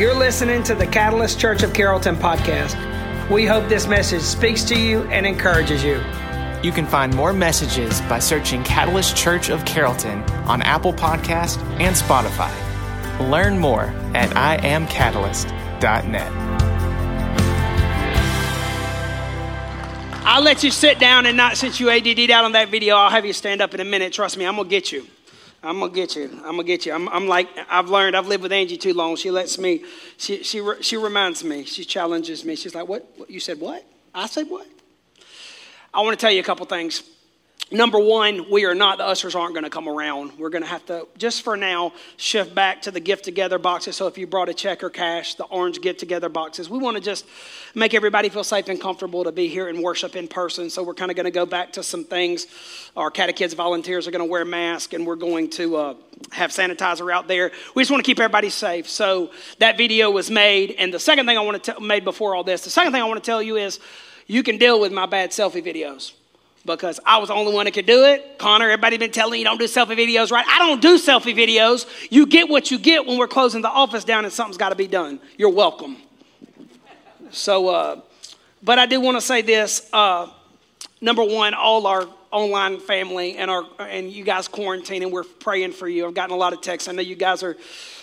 You're listening to the Catalyst Church of Carrollton podcast. We hope this message speaks to you and encourages you. You can find more messages by searching Catalyst Church of Carrollton on Apple Podcast and Spotify. Learn more at iamcatalyst.net. I'll let you sit down and not since you ADD'd out on that video, I'll have you stand up in a minute. Trust me, I'm going to get you. I'm gonna get you. I'm gonna get you. I'm, I'm, like I've learned. I've lived with Angie too long. She lets me. She she she reminds me. She challenges me. She's like, "What? what you said what? I said what?" I want to tell you a couple things. Number one, we are not, the ushers aren't going to come around. We're going to have to, just for now, shift back to the gift together boxes. So if you brought a check or cash, the orange gift together boxes, we want to just make everybody feel safe and comfortable to be here and worship in person. So we're kind of going to go back to some things. Our catechids volunteers are going to wear masks and we're going to uh, have sanitizer out there. We just want to keep everybody safe. So that video was made. And the second thing I want to tell, made before all this, the second thing I want to tell you is you can deal with my bad selfie videos because I was the only one that could do it. Connor, everybody been telling you don't do selfie videos, right? I don't do selfie videos. You get what you get when we're closing the office down and something's got to be done. You're welcome. So, uh, but I do want to say this. Uh, number one, all our online family and our and you guys quarantining, we're praying for you. I've gotten a lot of texts. I know you guys are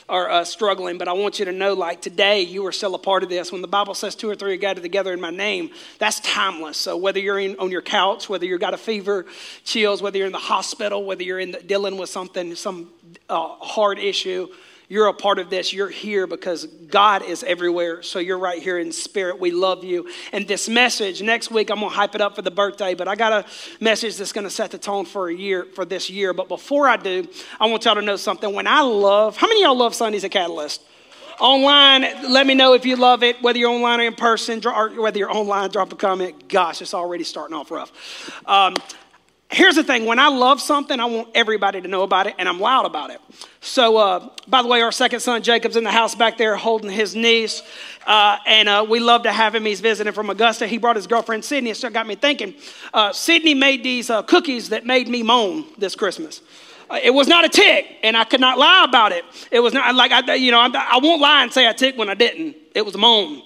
are uh, struggling, but I want you to know like today you are still a part of this. When the Bible says two or three are gathered together in my name, that's timeless. So whether you're in, on your couch, whether you've got a fever, chills, whether you're in the hospital, whether you're in the, dealing with something, some uh, hard issue, you're a part of this. You're here because God is everywhere. So you're right here in spirit. We love you. And this message, next week, I'm going to hype it up for the birthday, but I got a message that's going to set the tone for a year, for this year. But before I do, I want y'all to know something. When I love, how many y'all love Sundays at Catalyst? Online, let me know if you love it, whether you're online or in person, or whether you're online, drop a comment. Gosh, it's already starting off rough. Um, here's the thing when I love something, I want everybody to know about it, and I'm loud about it. So, uh, by the way, our second son Jacob's in the house back there holding his niece, uh, and uh, we love to have him. He's visiting from Augusta. He brought his girlfriend Sydney. It got me thinking. Uh, Sydney made these uh, cookies that made me moan this Christmas. Uh, it was not a tick, and I could not lie about it. It was not like I, you know, I, I won't lie and say I ticked when I didn't. It was a moan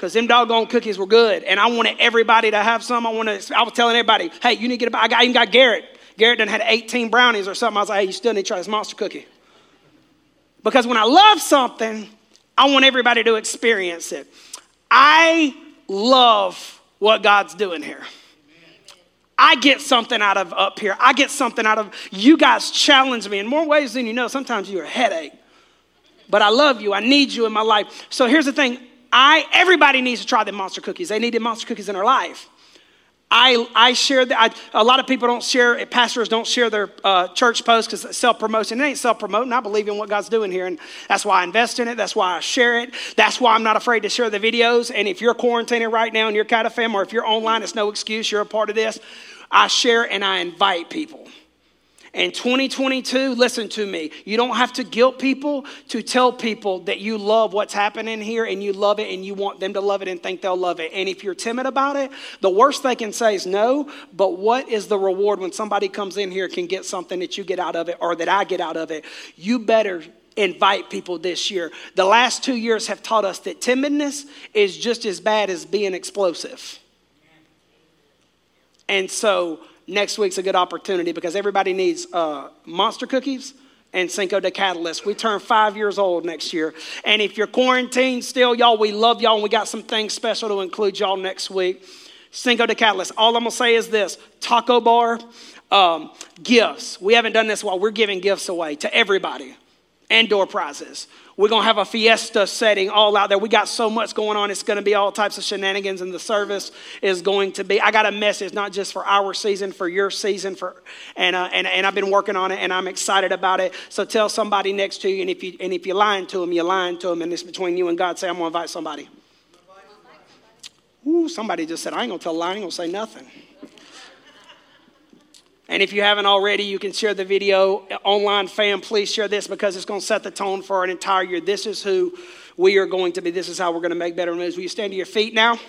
because them doggone cookies were good. And I wanted everybody to have some. I wanted, I was telling everybody, hey, you need to get a, I, got, I even got Garrett. Garrett done had 18 brownies or something. I was like, hey, you still need to try this monster cookie. Because when I love something, I want everybody to experience it. I love what God's doing here. I get something out of up here. I get something out of you guys challenge me in more ways than you know. Sometimes you're a headache. But I love you. I need you in my life. So here's the thing I, everybody needs to try the monster cookies. They needed monster cookies in their life. I, I share that. A lot of people don't share, pastors don't share their uh, church posts because self promotion. It ain't self promoting. I believe in what God's doing here. And that's why I invest in it. That's why I share it. That's why I'm not afraid to share the videos. And if you're quarantining right now and you're kind of fam or if you're online, it's no excuse. You're a part of this. I share and I invite people. In 2022, listen to me. You don't have to guilt people to tell people that you love what's happening here and you love it and you want them to love it and think they'll love it. And if you're timid about it, the worst they can say is no. But what is the reward when somebody comes in here can get something that you get out of it or that I get out of it? You better invite people this year. The last two years have taught us that timidness is just as bad as being explosive. And so, next week's a good opportunity because everybody needs uh, monster cookies and Cinco de Catalyst. We turn five years old next year. And if you're quarantined still, y'all, we love y'all and we got some things special to include y'all next week. Cinco de Catalyst. All I'm going to say is this taco bar, um, gifts. We haven't done this while we're giving gifts away to everybody and door prizes. We're going to have a fiesta setting all out there. We got so much going on. It's going to be all types of shenanigans, and the service is going to be. I got a message, not just for our season, for your season, for and uh, and, and I've been working on it, and I'm excited about it. So tell somebody next to you, and if you and if you're lying to them, you're lying to them, and it's between you and God. Say, I'm going to invite somebody. Ooh, somebody just said, I ain't going to tell a lie. I ain't to say nothing. And if you haven't already, you can share the video. Online fam, please share this because it's going to set the tone for an entire year. This is who we are going to be. This is how we're going to make better moves. Will you stand to your feet now?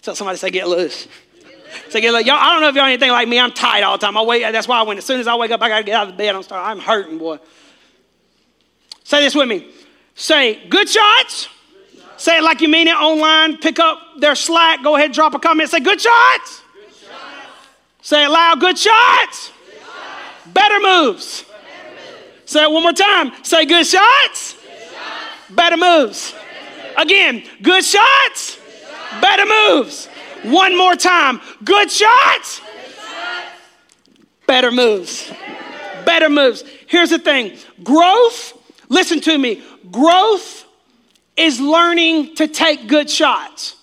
Tell somebody, say, get loose. Say, get loose. Y'all, I don't know if y'all anything like me. I'm tired all the time. I wait. That's why I went. As soon as I wake up, I got to get out of bed. I'm starting. I'm hurting, boy. Say this with me. Say, good shots. Say it like you mean it online. Pick up their slack. Go ahead, drop a comment. Say, good shots. Good shots. Say it loud. Good shots. Good shots. Better, moves. Say it one more time. Say, good shots. Good shots. Better, moves. Again, good shots. Good shots. Better, moves. Better moves. One more time. Good shots. Better moves. Better moves. Here's the thing growth, listen to me, growth is learning to take good shots.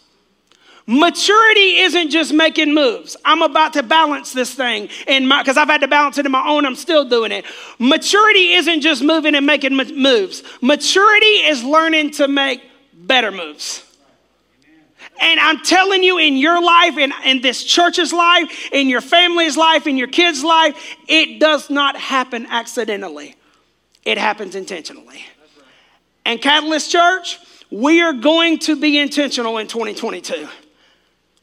Maturity isn't just making moves. I'm about to balance this thing in my because I've had to balance it in my own. I'm still doing it. Maturity isn't just moving and making moves. Maturity is learning to make better moves. And I'm telling you, in your life, in, in this church's life, in your family's life, in your kids' life, it does not happen accidentally. It happens intentionally. And Catalyst Church, we are going to be intentional in 2022.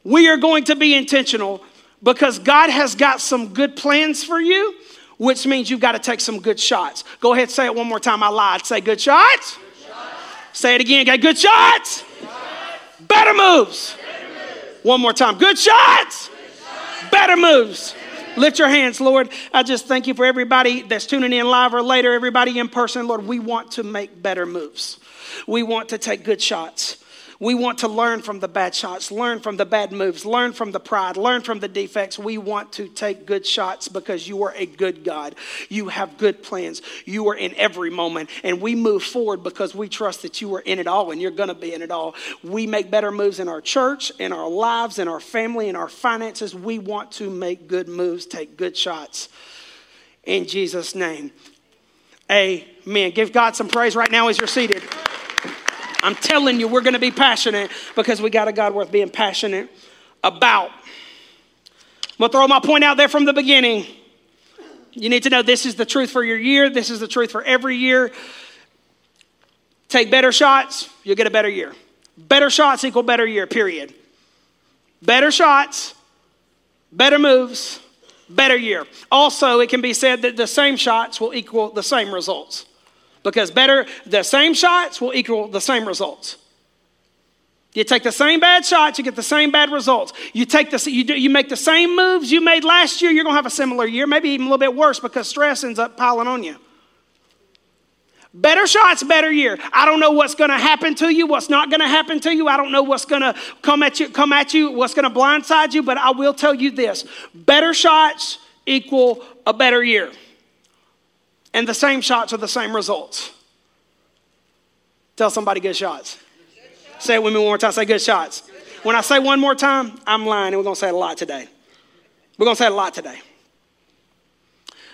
We are going to be intentional because God has got some good plans for you, which means you've got to take some good shots. Go ahead, say it one more time. I lied. Say good shots. Good shots. Say it again. Got good shots. Good shots. Better moves. Better moves. One more time. Good shots. Good shots. Better moves. Lift your hands, Lord. I just thank you for everybody that's tuning in live or later, everybody in person. Lord, we want to make better moves. We want to take good shots. We want to learn from the bad shots, learn from the bad moves, learn from the pride, learn from the defects. We want to take good shots because you are a good God. You have good plans. You are in every moment. And we move forward because we trust that you are in it all and you're going to be in it all. We make better moves in our church, in our lives, in our family, in our finances. We want to make good moves, take good shots. In Jesus' name. Amen. Give God some praise right now as you're seated. I'm telling you, we're going to be passionate because we got a God worth being passionate about. I'm going to throw my point out there from the beginning. You need to know this is the truth for your year, this is the truth for every year. Take better shots, you'll get a better year. Better shots equal better year, period. Better shots, better moves, better year. Also, it can be said that the same shots will equal the same results because better the same shots will equal the same results. You take the same bad shots, you get the same bad results. You take the you, do, you make the same moves you made last year, you're going to have a similar year, maybe even a little bit worse because stress ends up piling on you. Better shots, better year. I don't know what's going to happen to you, what's not going to happen to you. I don't know what's going to come at you, come at you, what's going to blindside you, but I will tell you this. Better shots equal a better year and the same shots are the same results. Tell somebody good shots. Say it with me one more time. Say good shots. When I say one more time, I'm lying, and we're going to say it a lot today. We're going to say it a lot today.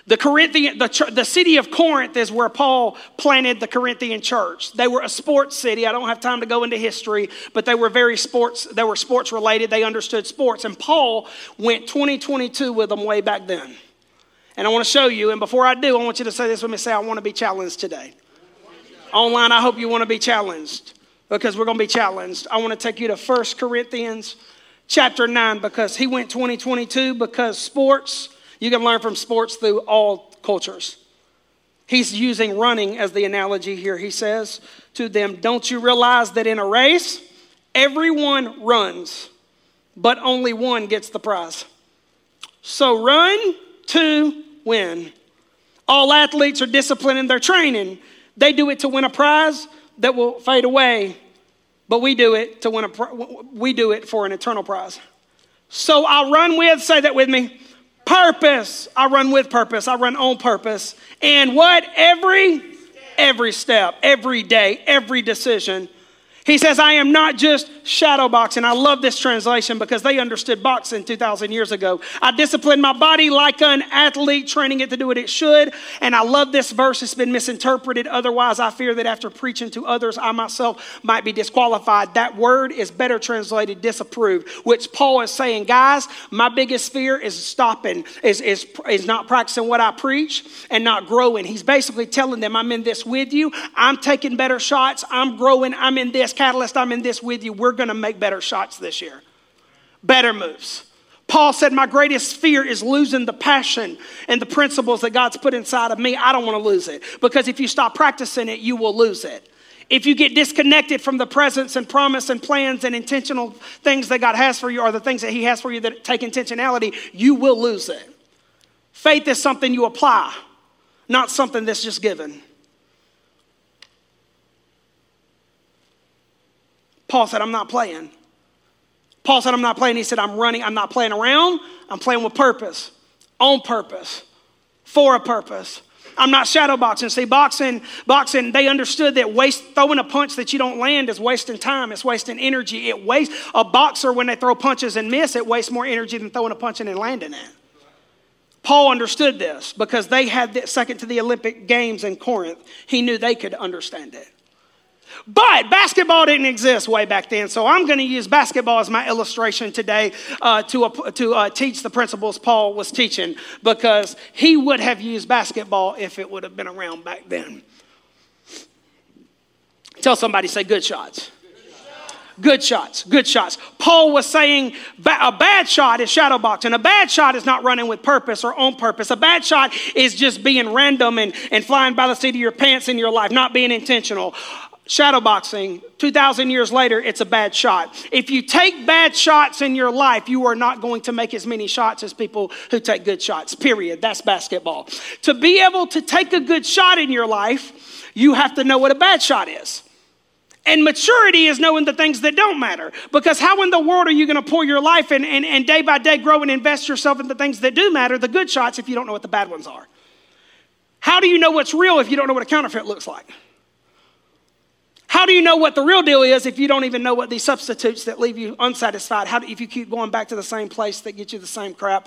The, Corinthian, the, the city of Corinth is where Paul planted the Corinthian church. They were a sports city. I don't have time to go into history, but they were very sports, they were sports related. They understood sports. And Paul went 2022 with them way back then. And I want to show you, and before I do, I want you to say this with me say, I want to be challenged today. Online, I hope you want to be challenged because we're going to be challenged. I want to take you to 1 Corinthians chapter 9 because he went 2022 because sports, you can learn from sports through all cultures. He's using running as the analogy here. He says to them, Don't you realize that in a race, everyone runs, but only one gets the prize? So run to win. All athletes are disciplined in their training. They do it to win a prize that will fade away, but we do it to win a we do it for an eternal prize. So I run with, say that with me, purpose. I run with purpose. I run on purpose. And what every every step, every day, every decision he says, I am not just shadow boxing. I love this translation because they understood boxing 2,000 years ago. I discipline my body like an athlete, training it to do what it should. And I love this verse. It's been misinterpreted. Otherwise, I fear that after preaching to others, I myself might be disqualified. That word is better translated disapproved, which Paul is saying, guys, my biggest fear is stopping, is, is, is not practicing what I preach and not growing. He's basically telling them, I'm in this with you. I'm taking better shots. I'm growing. I'm in this. Catalyst, I'm in this with you. We're going to make better shots this year, better moves. Paul said, My greatest fear is losing the passion and the principles that God's put inside of me. I don't want to lose it because if you stop practicing it, you will lose it. If you get disconnected from the presence and promise and plans and intentional things that God has for you or the things that He has for you that take intentionality, you will lose it. Faith is something you apply, not something that's just given. Paul said, I'm not playing. Paul said, I'm not playing. He said, I'm running. I'm not playing around. I'm playing with purpose, on purpose, for a purpose. I'm not shadow boxing. See, boxing, boxing, they understood that waste, throwing a punch that you don't land is wasting time. It's wasting energy. It wastes a boxer when they throw punches and miss. It wastes more energy than throwing a punch and landing it. Paul understood this because they had second to the Olympic Games in Corinth. He knew they could understand it. But basketball didn't exist way back then, so I'm going to use basketball as my illustration today uh, to, uh, to uh, teach the principles Paul was teaching because he would have used basketball if it would have been around back then. Tell somebody, say good shots. Good shots, good shots. Paul was saying a bad shot is shadow boxing. A bad shot is not running with purpose or on purpose. A bad shot is just being random and, and flying by the seat of your pants in your life, not being intentional shadowboxing 2000 years later it's a bad shot if you take bad shots in your life you are not going to make as many shots as people who take good shots period that's basketball to be able to take a good shot in your life you have to know what a bad shot is and maturity is knowing the things that don't matter. Because how in the world are you going to pour your life and, and, and day by day grow and invest yourself in the things that do matter, the good shots, if you don't know what the bad ones are? How do you know what's real if you don't know what a counterfeit looks like? How do you know what the real deal is if you don't even know what these substitutes that leave you unsatisfied? How do, if you keep going back to the same place that get you the same crap?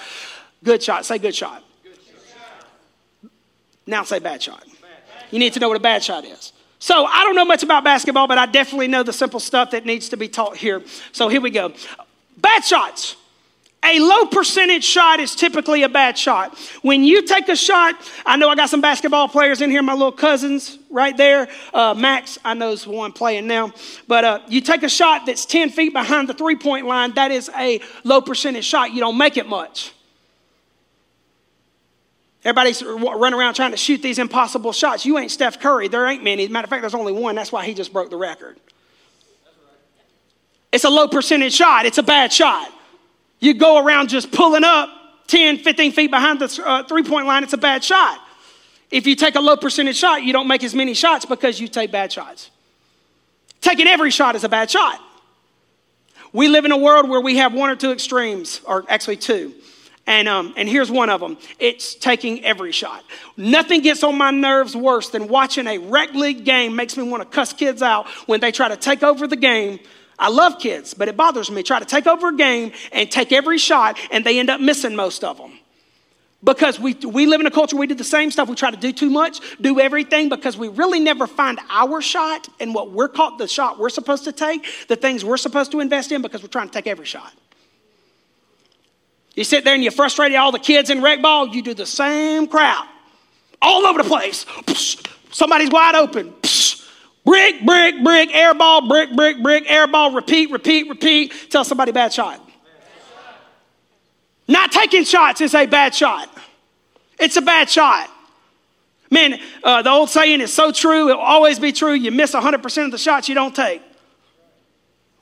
Good shot. Say good shot. Good shot. Now say bad shot. Bad. You need to know what a bad shot is. So I don't know much about basketball, but I definitely know the simple stuff that needs to be taught here. So here we go. Bad shots. A low percentage shot is typically a bad shot. When you take a shot, I know I got some basketball players in here, my little cousins right there. Uh, Max, I know is one playing now. But uh, you take a shot that's 10 feet behind the three point line, that is a low percentage shot. You don't make it much. Everybody's running around trying to shoot these impossible shots. You ain't Steph Curry. There ain't many. Matter of fact, there's only one. That's why he just broke the record. It's a low percentage shot, it's a bad shot. You go around just pulling up 10, 15 feet behind the uh, three point line, it's a bad shot. If you take a low percentage shot, you don't make as many shots because you take bad shots. Taking every shot is a bad shot. We live in a world where we have one or two extremes, or actually two. And, um, and here's one of them it's taking every shot. Nothing gets on my nerves worse than watching a rec league game makes me want to cuss kids out when they try to take over the game I love kids, but it bothers me. Try to take over a game and take every shot, and they end up missing most of them. Because we, we live in a culture we do the same stuff. We try to do too much, do everything, because we really never find our shot and what we're called the shot we're supposed to take, the things we're supposed to invest in, because we're trying to take every shot. You sit there and you frustrate all the kids in rec ball, you do the same crap all over the place. Somebody's wide open. Brick, brick, brick, air ball, brick, brick, brick, air ball, repeat, repeat, repeat. Tell somebody bad shot. Not taking shots is a bad shot. It's a bad shot. Man, uh, the old saying is so true, it will always be true. You miss 100% of the shots you don't take.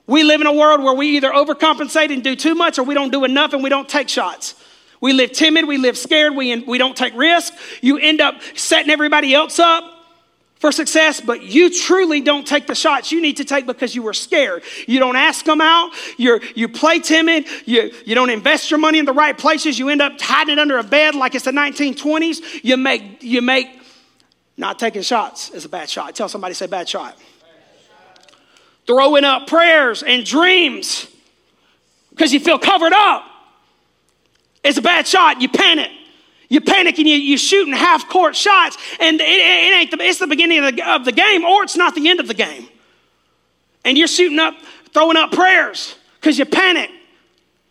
We live in a world where we either overcompensate and do too much or we don't do enough and we don't take shots. We live timid, we live scared, we, we don't take risks. You end up setting everybody else up for success, but you truly don't take the shots you need to take because you were scared. You don't ask them out. You're, you play timid. You, you don't invest your money in the right places. You end up hiding it under a bed like it's the 1920s. You make, you make not taking shots is a bad shot. Tell somebody, say bad shot. Bad shot. Throwing up prayers and dreams because you feel covered up. It's a bad shot. You panic. You panic and you, you're shooting half court shots, and it, it ain't the, it's the beginning of the, of the game, or it's not the end of the game. And you're shooting up, throwing up prayers because you panic.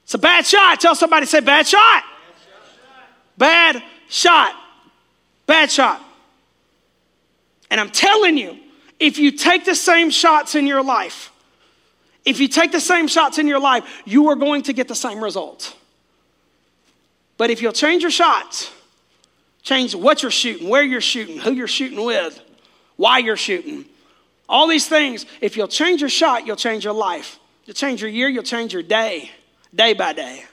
It's a bad shot. Tell somebody, say, bad shot. Bad shot. Bad shot. And I'm telling you, if you take the same shots in your life, if you take the same shots in your life, you are going to get the same results. But if you'll change your shots, change what you're shooting, where you're shooting, who you're shooting with, why you're shooting, all these things, if you'll change your shot, you'll change your life. You'll change your year, you'll change your day, day by day.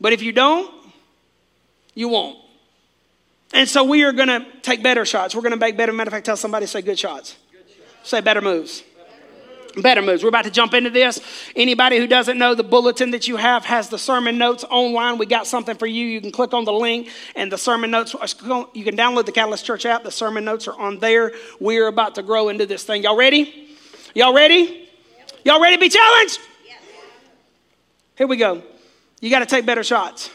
But if you don't, you won't. And so we are going to take better shots. We're going to make better. Matter of fact, tell somebody, say good shots. Good shots. Say better moves. Better moves. We're about to jump into this. Anybody who doesn't know, the bulletin that you have has the sermon notes online. We got something for you. You can click on the link, and the sermon notes, uh, you can download the Catalyst Church app. The sermon notes are on there. We are about to grow into this thing. Y'all ready? Y'all ready? Y'all ready to be challenged? Here we go. You got to take better shots.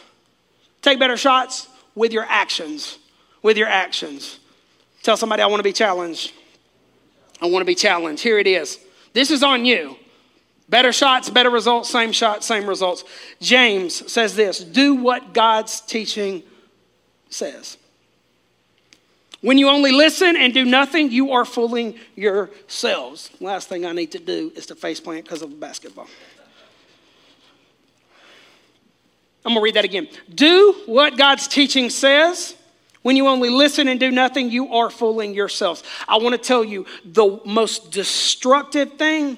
Take better shots with your actions. With your actions. Tell somebody, I want to be challenged. I want to be challenged. Here it is. This is on you. Better shots, better results, same shot, same results. James says this do what God's teaching says. When you only listen and do nothing, you are fooling yourselves. Last thing I need to do is to faceplant because of basketball. I'm going to read that again. Do what God's teaching says. When you only listen and do nothing, you are fooling yourselves. I want to tell you the most destructive thing,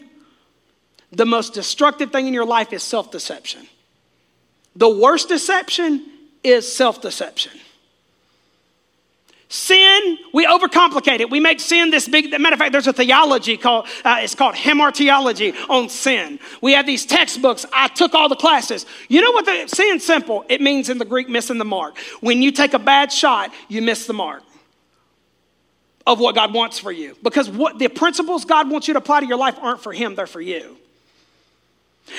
the most destructive thing in your life is self deception. The worst deception is self deception. Sin, we overcomplicate it. We make sin this big. Matter of fact, there's a theology called, uh, it's called hamartiology on sin. We have these textbooks. I took all the classes. You know what the sin's simple? It means in the Greek missing the mark. When you take a bad shot, you miss the mark of what God wants for you. Because what the principles God wants you to apply to your life aren't for Him, they're for you.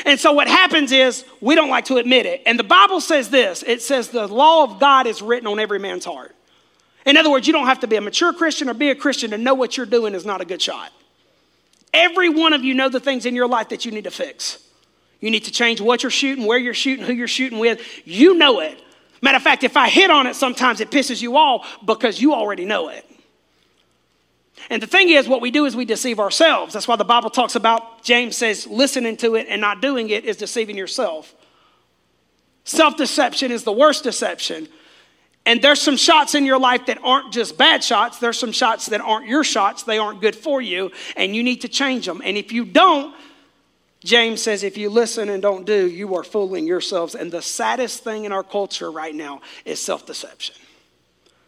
And so what happens is we don't like to admit it. And the Bible says this it says, the law of God is written on every man's heart. In other words, you don't have to be a mature Christian or be a Christian to know what you're doing is not a good shot. Every one of you know the things in your life that you need to fix. You need to change what you're shooting, where you're shooting, who you're shooting with. You know it. Matter of fact, if I hit on it, sometimes it pisses you off because you already know it. And the thing is, what we do is we deceive ourselves. That's why the Bible talks about, James says, listening to it and not doing it is deceiving yourself. Self deception is the worst deception and there's some shots in your life that aren't just bad shots. There's some shots that aren't your shots. They aren't good for you, and you need to change them. And if you don't, James says, if you listen and don't do, you are fooling yourselves. And the saddest thing in our culture right now is self deception.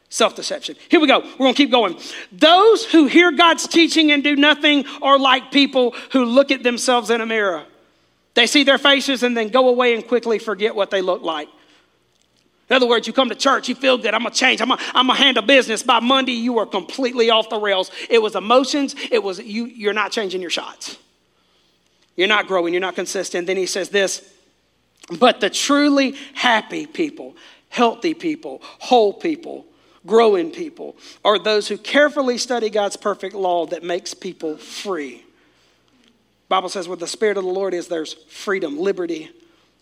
Self deception. Here we go. We're going to keep going. Those who hear God's teaching and do nothing are like people who look at themselves in a mirror. They see their faces and then go away and quickly forget what they look like. In other words, you come to church, you feel good, I'm gonna change, I'm I'm gonna handle business. By Monday, you are completely off the rails. It was emotions, it was you, you're not changing your shots. You're not growing, you're not consistent. Then he says this, but the truly happy people, healthy people, whole people, growing people are those who carefully study God's perfect law that makes people free. Bible says where the spirit of the Lord is there's freedom, liberty,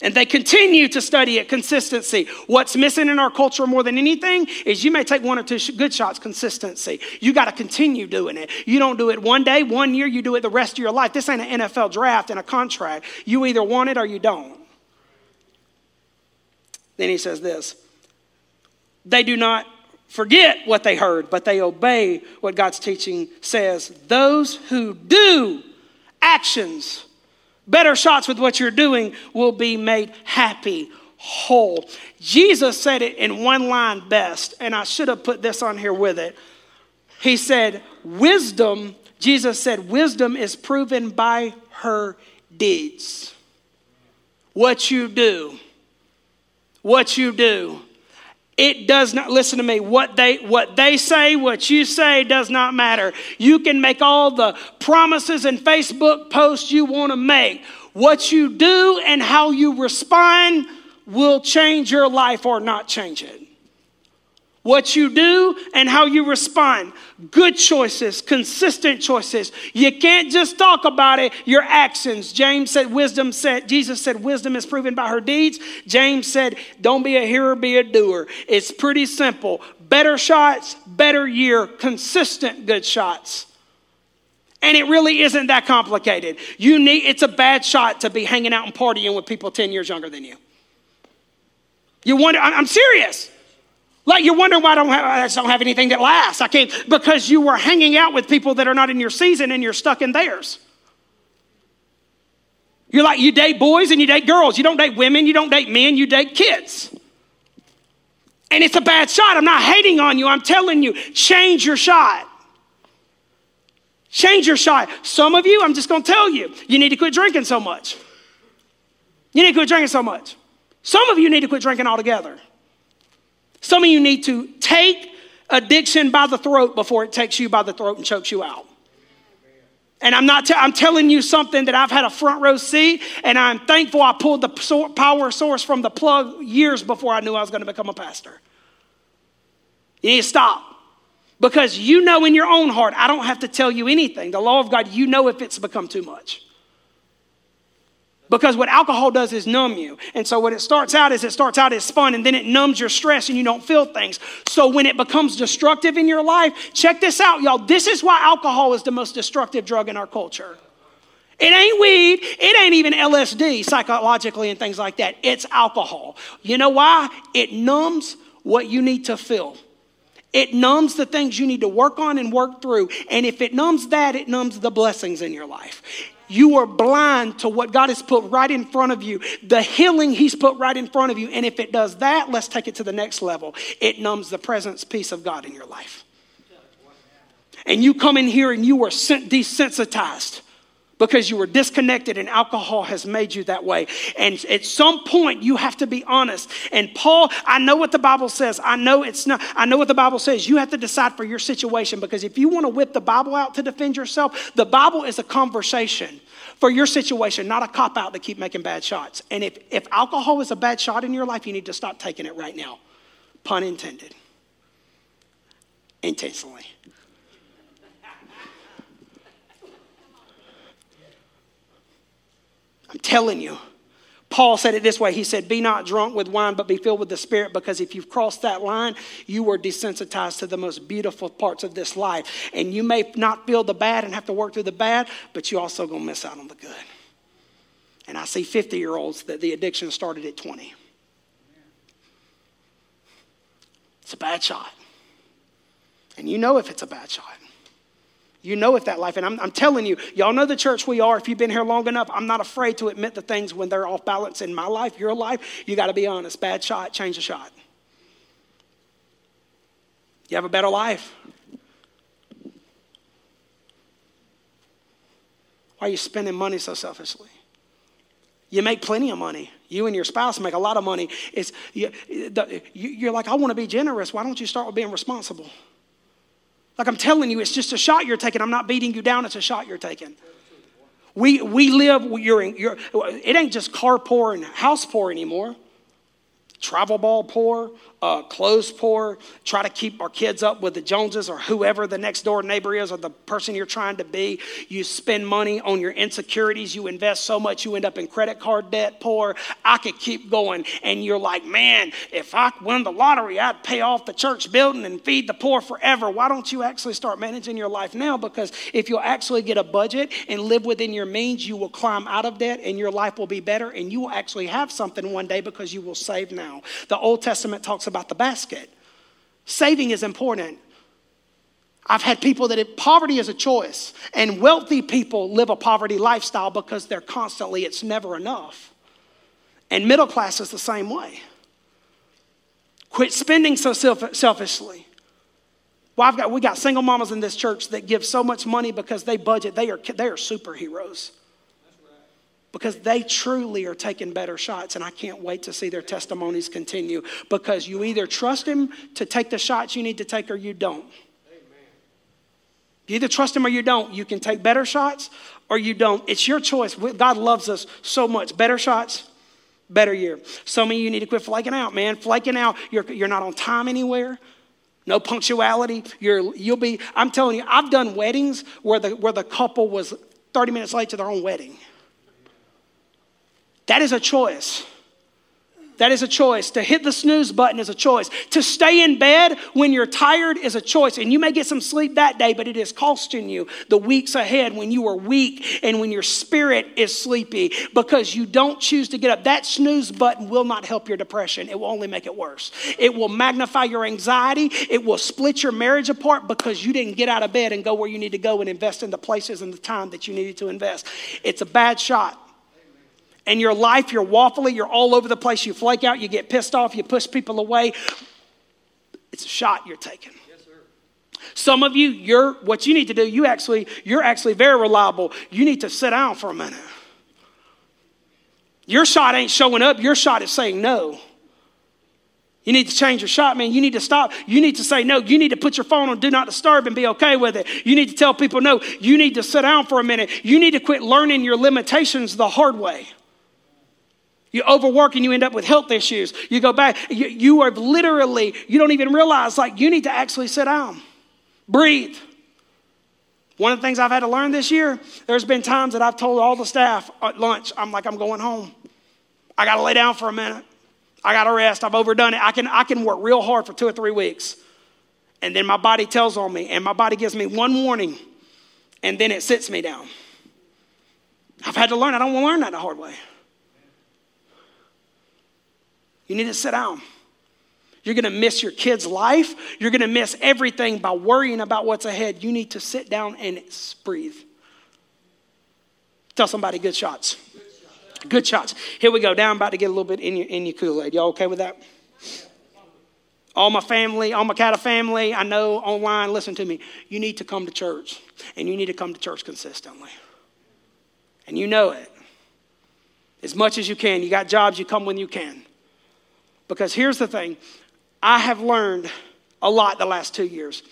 and they continue to study it consistency. What's missing in our culture more than anything is you may take one or two good shots, consistency. You got to continue doing it. You don't do it one day, one year, you do it the rest of your life. This ain't an NFL draft and a contract. You either want it or you don't. Then he says this they do not forget what they heard, but they obey what God's teaching says. Those who do actions, better shots with what you're doing will be made happy, whole. Jesus said it in one line best, and I should have put this on here with it. He said, Wisdom, Jesus said, wisdom is proven by her deeds. What you do, what you do it does not listen to me what they what they say what you say does not matter. You can make all the promises and facebook posts you want to make. What you do and how you respond will change your life or not change it what you do and how you respond. Good choices, consistent choices. You can't just talk about it, your actions. James said, wisdom said, Jesus said, wisdom is proven by her deeds. James said, don't be a hearer, be a doer. It's pretty simple. Better shots, better year, consistent good shots. And it really isn't that complicated. You need, it's a bad shot to be hanging out and partying with people 10 years younger than you. You wonder, I'm serious. Like you're wondering why I don't have, I don't have anything that lasts. I can't, because you were hanging out with people that are not in your season and you're stuck in theirs. You're like, you date boys and you date girls. You don't date women, you don't date men, you date kids. And it's a bad shot. I'm not hating on you. I'm telling you, change your shot. Change your shot. Some of you, I'm just going to tell you, you need to quit drinking so much. You need to quit drinking so much. Some of you need to quit drinking altogether. Some of you need to take addiction by the throat before it takes you by the throat and chokes you out. And I'm not, i I'm telling you something that I've had a front row seat, and I'm thankful I pulled the power source from the plug years before I knew I was going to become a pastor. You need to stop. Because you know in your own heart, I don't have to tell you anything. The law of God, you know if it's become too much. Because what alcohol does is numb you. And so what it starts out is it starts out as fun and then it numbs your stress and you don't feel things. So when it becomes destructive in your life, check this out, y'all. This is why alcohol is the most destructive drug in our culture. It ain't weed. It ain't even LSD psychologically and things like that. It's alcohol. You know why? It numbs what you need to feel. It numbs the things you need to work on and work through. And if it numbs that, it numbs the blessings in your life you are blind to what God has put right in front of you, the healing He's put right in front of you. And if it does that, let's take it to the next level. It numbs the presence, peace of God in your life. And you come in here and you are desensitized because you were disconnected and alcohol has made you that way. And at some point you have to be honest. And Paul, I know what the Bible says. I know it's not I know what the Bible says. You have to decide for your situation because if you want to whip the Bible out to defend yourself, the Bible is a conversation for your situation, not a cop out to keep making bad shots. And if, if alcohol is a bad shot in your life, you need to stop taking it right now. Pun intended. Intentionally. I'm telling you. Paul said it this way He said, Be not drunk with wine, but be filled with the Spirit, because if you've crossed that line, you are desensitized to the most beautiful parts of this life. And you may not feel the bad and have to work through the bad, but you're also going to miss out on the good. And I see 50 year olds that the addiction started at 20. It's a bad shot. And you know if it's a bad shot. You know if that life, and I'm, I'm, telling you, y'all know the church we are. If you've been here long enough, I'm not afraid to admit the things when they're off balance in my life, your life. You got to be honest. Bad shot, change the shot. You have a better life. Why are you spending money so selfishly? You make plenty of money. You and your spouse make a lot of money. It's, you, you're like, I want to be generous. Why don't you start with being responsible? Like I'm telling you, it's just a shot you're taking. I'm not beating you down, it's a shot you're taking. We, we live, you're, you're, it ain't just car poor and house poor anymore. Travel ball poor, uh, clothes poor, try to keep our kids up with the Joneses or whoever the next door neighbor is or the person you're trying to be. You spend money on your insecurities. You invest so much you end up in credit card debt poor. I could keep going. And you're like, man, if I win the lottery, I'd pay off the church building and feed the poor forever. Why don't you actually start managing your life now? Because if you'll actually get a budget and live within your means, you will climb out of debt and your life will be better and you will actually have something one day because you will save now. The Old Testament talks about the basket. Saving is important. I've had people that it, poverty is a choice, and wealthy people live a poverty lifestyle because they're constantly, it's never enough. And middle class is the same way. Quit spending so self- selfishly. Well, I've got, we got single mamas in this church that give so much money because they budget. They are, they are superheroes because they truly are taking better shots. And I can't wait to see their testimonies continue because you either trust Him to take the shots you need to take or you don't. You either trust Him or you don't. You can take better shots or you don't. It's your choice. God loves us so much. Better shots, better year. Some of you need to quit flaking out, man. Flaking out, you're, you're not on time anywhere. No punctuality. You're, you'll be, I'm telling you, I've done weddings where the, where the couple was 30 minutes late to their own wedding. That is a choice. That is a choice. To hit the snooze button is a choice. To stay in bed when you're tired is a choice. And you may get some sleep that day, but it is costing you the weeks ahead when you are weak and when your spirit is sleepy because you don't choose to get up. That snooze button will not help your depression, it will only make it worse. It will magnify your anxiety, it will split your marriage apart because you didn't get out of bed and go where you need to go and invest in the places and the time that you needed to invest. It's a bad shot and your life, you're waffly, you're all over the place, you flake out, you get pissed off, you push people away. It's a shot you're taking. Some of you, you're what you need to do, you actually, you're actually very reliable. You need to sit down for a minute. Your shot ain't showing up, your shot is saying no. You need to change your shot, man. You need to stop. You need to say no. You need to put your phone on do not disturb and be okay with it. You need to tell people no. You need to sit down for a minute. You need to quit learning your limitations the hard way. You overwork and you end up with health issues. You go back, you, you are literally, you don't even realize, like, you need to actually sit down, breathe. One of the things I've had to learn this year, there's been times that I've told all the staff at lunch, I'm like, I'm going home. I got to lay down for a minute. I got to rest. I've overdone it. I can, I can work real hard for two or three weeks. And then my body tells on me, and my body gives me one warning, and then it sits me down. I've had to learn. I don't want to learn that the hard way. You need to sit down. You're going to miss your kid's life. You're going to miss everything by worrying about what's ahead. You need to sit down and breathe. Tell somebody good shots. Good shots. Here we go. Now I'm about to get a little bit in your, in your Kool Aid. Y'all okay with that? All my family, all my Cata family, I know online, listen to me. You need to come to church, and you need to come to church consistently. And you know it. As much as you can. You got jobs, you come when you can. Because here's the thing I have learned a lot the last two years.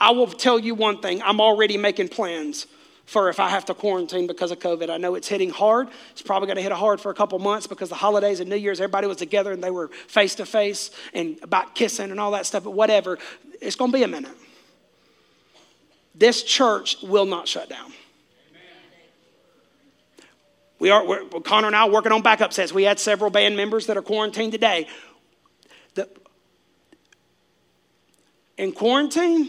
I will tell you one thing I'm already making plans for if I have to quarantine because of COVID. I know it's hitting hard. It's probably going to hit hard for a couple months because the holidays and New Year's, everybody was together and they were face to face and about kissing and all that stuff, but whatever. It's going to be a minute. This church will not shut down. We are, Connor and I are working on backup sets. We had several band members that are quarantined today. The, in quarantine,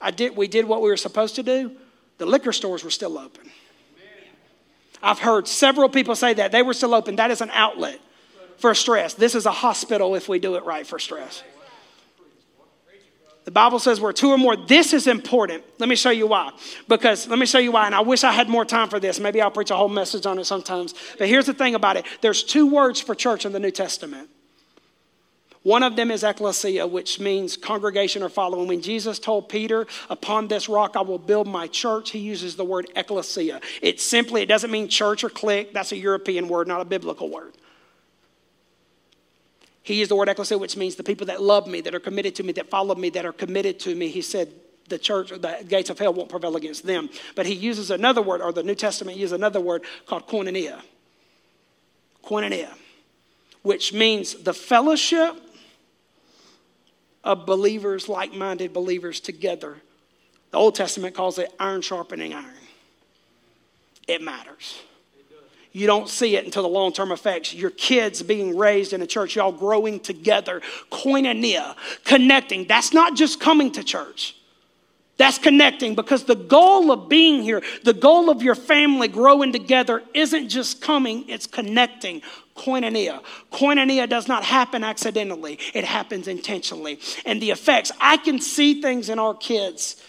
I did, we did what we were supposed to do. The liquor stores were still open. I've heard several people say that. They were still open. That is an outlet for stress. This is a hospital if we do it right for stress. The Bible says we're two or more. This is important. Let me show you why. Because let me show you why. And I wish I had more time for this. Maybe I'll preach a whole message on it sometimes. But here's the thing about it there's two words for church in the New Testament one of them is ecclesia, which means congregation or following. When Jesus told Peter, Upon this rock I will build my church, he uses the word ecclesia. It simply, it doesn't mean church or clique. That's a European word, not a biblical word. He used the word ecclesia, which means the people that love me, that are committed to me, that follow me, that are committed to me. He said, the church, the gates of hell won't prevail against them. But he uses another word, or the New Testament uses another word called koinonia. Koinonia, which means the fellowship of believers, like minded believers together. The Old Testament calls it iron sharpening iron. It matters. You don't see it until the long term effects. Your kids being raised in a church, y'all growing together, koinonia, connecting. That's not just coming to church. That's connecting because the goal of being here, the goal of your family growing together isn't just coming, it's connecting. Koinonia. Koinonia does not happen accidentally, it happens intentionally. And the effects, I can see things in our kids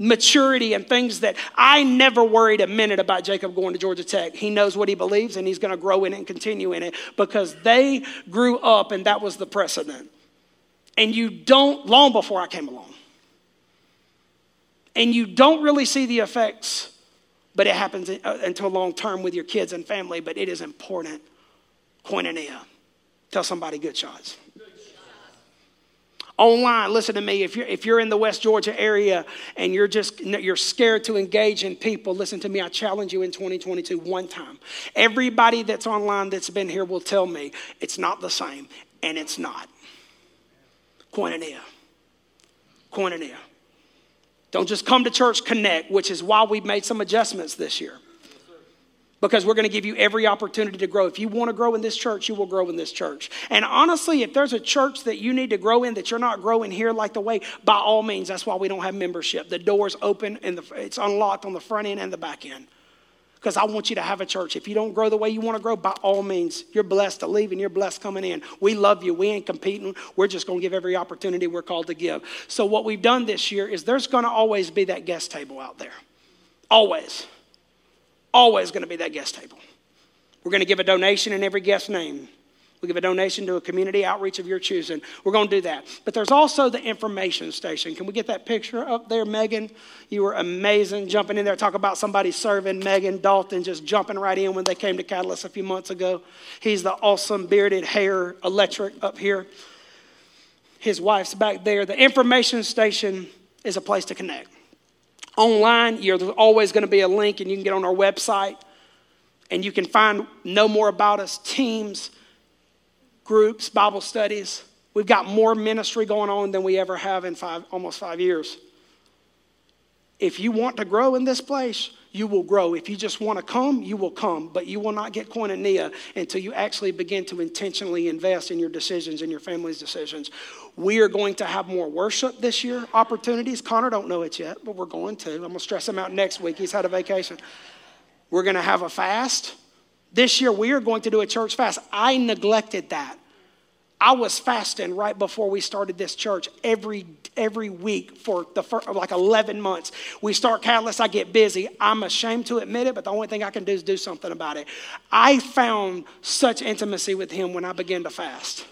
maturity and things that I never worried a minute about Jacob going to Georgia Tech. He knows what he believes and he's going to grow in it and continue in it because they grew up and that was the precedent. And you don't, long before I came along, and you don't really see the effects, but it happens uh, until long term with your kids and family, but it is important. Koinonia. Tell somebody good shots. Online, listen to me. If you're, if you're in the West Georgia area and you're just you're scared to engage in people, listen to me. I challenge you in 2022 one time. Everybody that's online that's been here will tell me it's not the same, and it's not. Koinonia. Koinonia. Don't just come to church, connect, which is why we've made some adjustments this year. because we're going to give you every opportunity to grow. If you want to grow in this church, you will grow in this church. And honestly, if there's a church that you need to grow in that you're not growing here like the way, by all means, that's why we don't have membership. The door's open and the, it's unlocked on the front end and the back end. Because I want you to have a church. If you don't grow the way you want to grow, by all means, you're blessed to leave and you're blessed coming in. We love you. We ain't competing. We're just going to give every opportunity we're called to give. So, what we've done this year is there's going to always be that guest table out there. Always. Always going to be that guest table. We're going to give a donation in every guest name. We give a donation to a community outreach of your choosing. We're going to do that. But there's also the information station. Can we get that picture up there, Megan? You were amazing jumping in there. Talk about somebody serving. Megan Dalton just jumping right in when they came to Catalyst a few months ago. He's the awesome bearded hair electric up here. His wife's back there. The information station is a place to connect online. There's always going to be a link, and you can get on our website and you can find know more about us, teams, groups, Bible studies. We've got more ministry going on than we ever have in five, almost five years. If you want to grow in this place, you will grow. If you just want to come, you will come, but you will not get koinonia until you actually begin to intentionally invest in your decisions and your family's decisions. We are going to have more worship this year, opportunities. Connor don't know it yet, but we're going to. I'm going to stress him out next week. He's had a vacation. We're going to have a fast. This year, we are going to do a church fast. I neglected that. I was fasting right before we started this church every every week for the first, like 11 months. We start Catalyst, I get busy. I'm ashamed to admit it, but the only thing I can do is do something about it. I found such intimacy with him when I began to fast.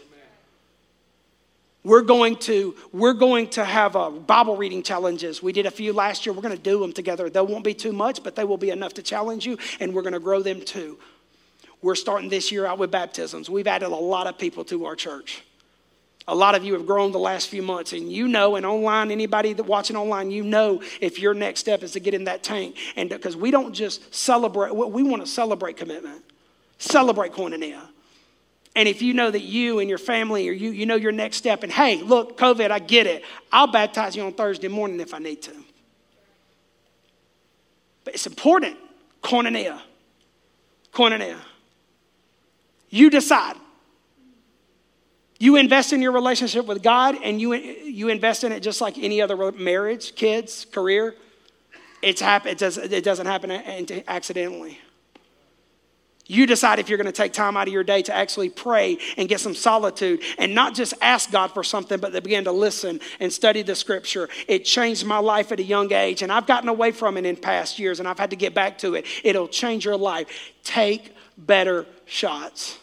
We're going to we're going to have a Bible reading challenges. We did a few last year. We're going to do them together. They won't be too much, but they will be enough to challenge you, and we're going to grow them too. We're starting this year out with baptisms. We've added a lot of people to our church. A lot of you have grown the last few months, and you know, and online, anybody that watching online, you know if your next step is to get in that tank. And because we don't just celebrate, we want to celebrate commitment, celebrate koinonia. And if you know that you and your family or you, you know your next step, and hey, look, COVID, I get it. I'll baptize you on Thursday morning if I need to. But it's important. Koinonia. Koinonia. You decide. You invest in your relationship with God and you, you invest in it just like any other marriage, kids, career. It's happen, it, does, it doesn't happen accidentally. You decide if you're going to take time out of your day to actually pray and get some solitude and not just ask God for something, but to begin to listen and study the scripture. It changed my life at a young age, and I've gotten away from it in past years, and I've had to get back to it. It'll change your life. Take better shots.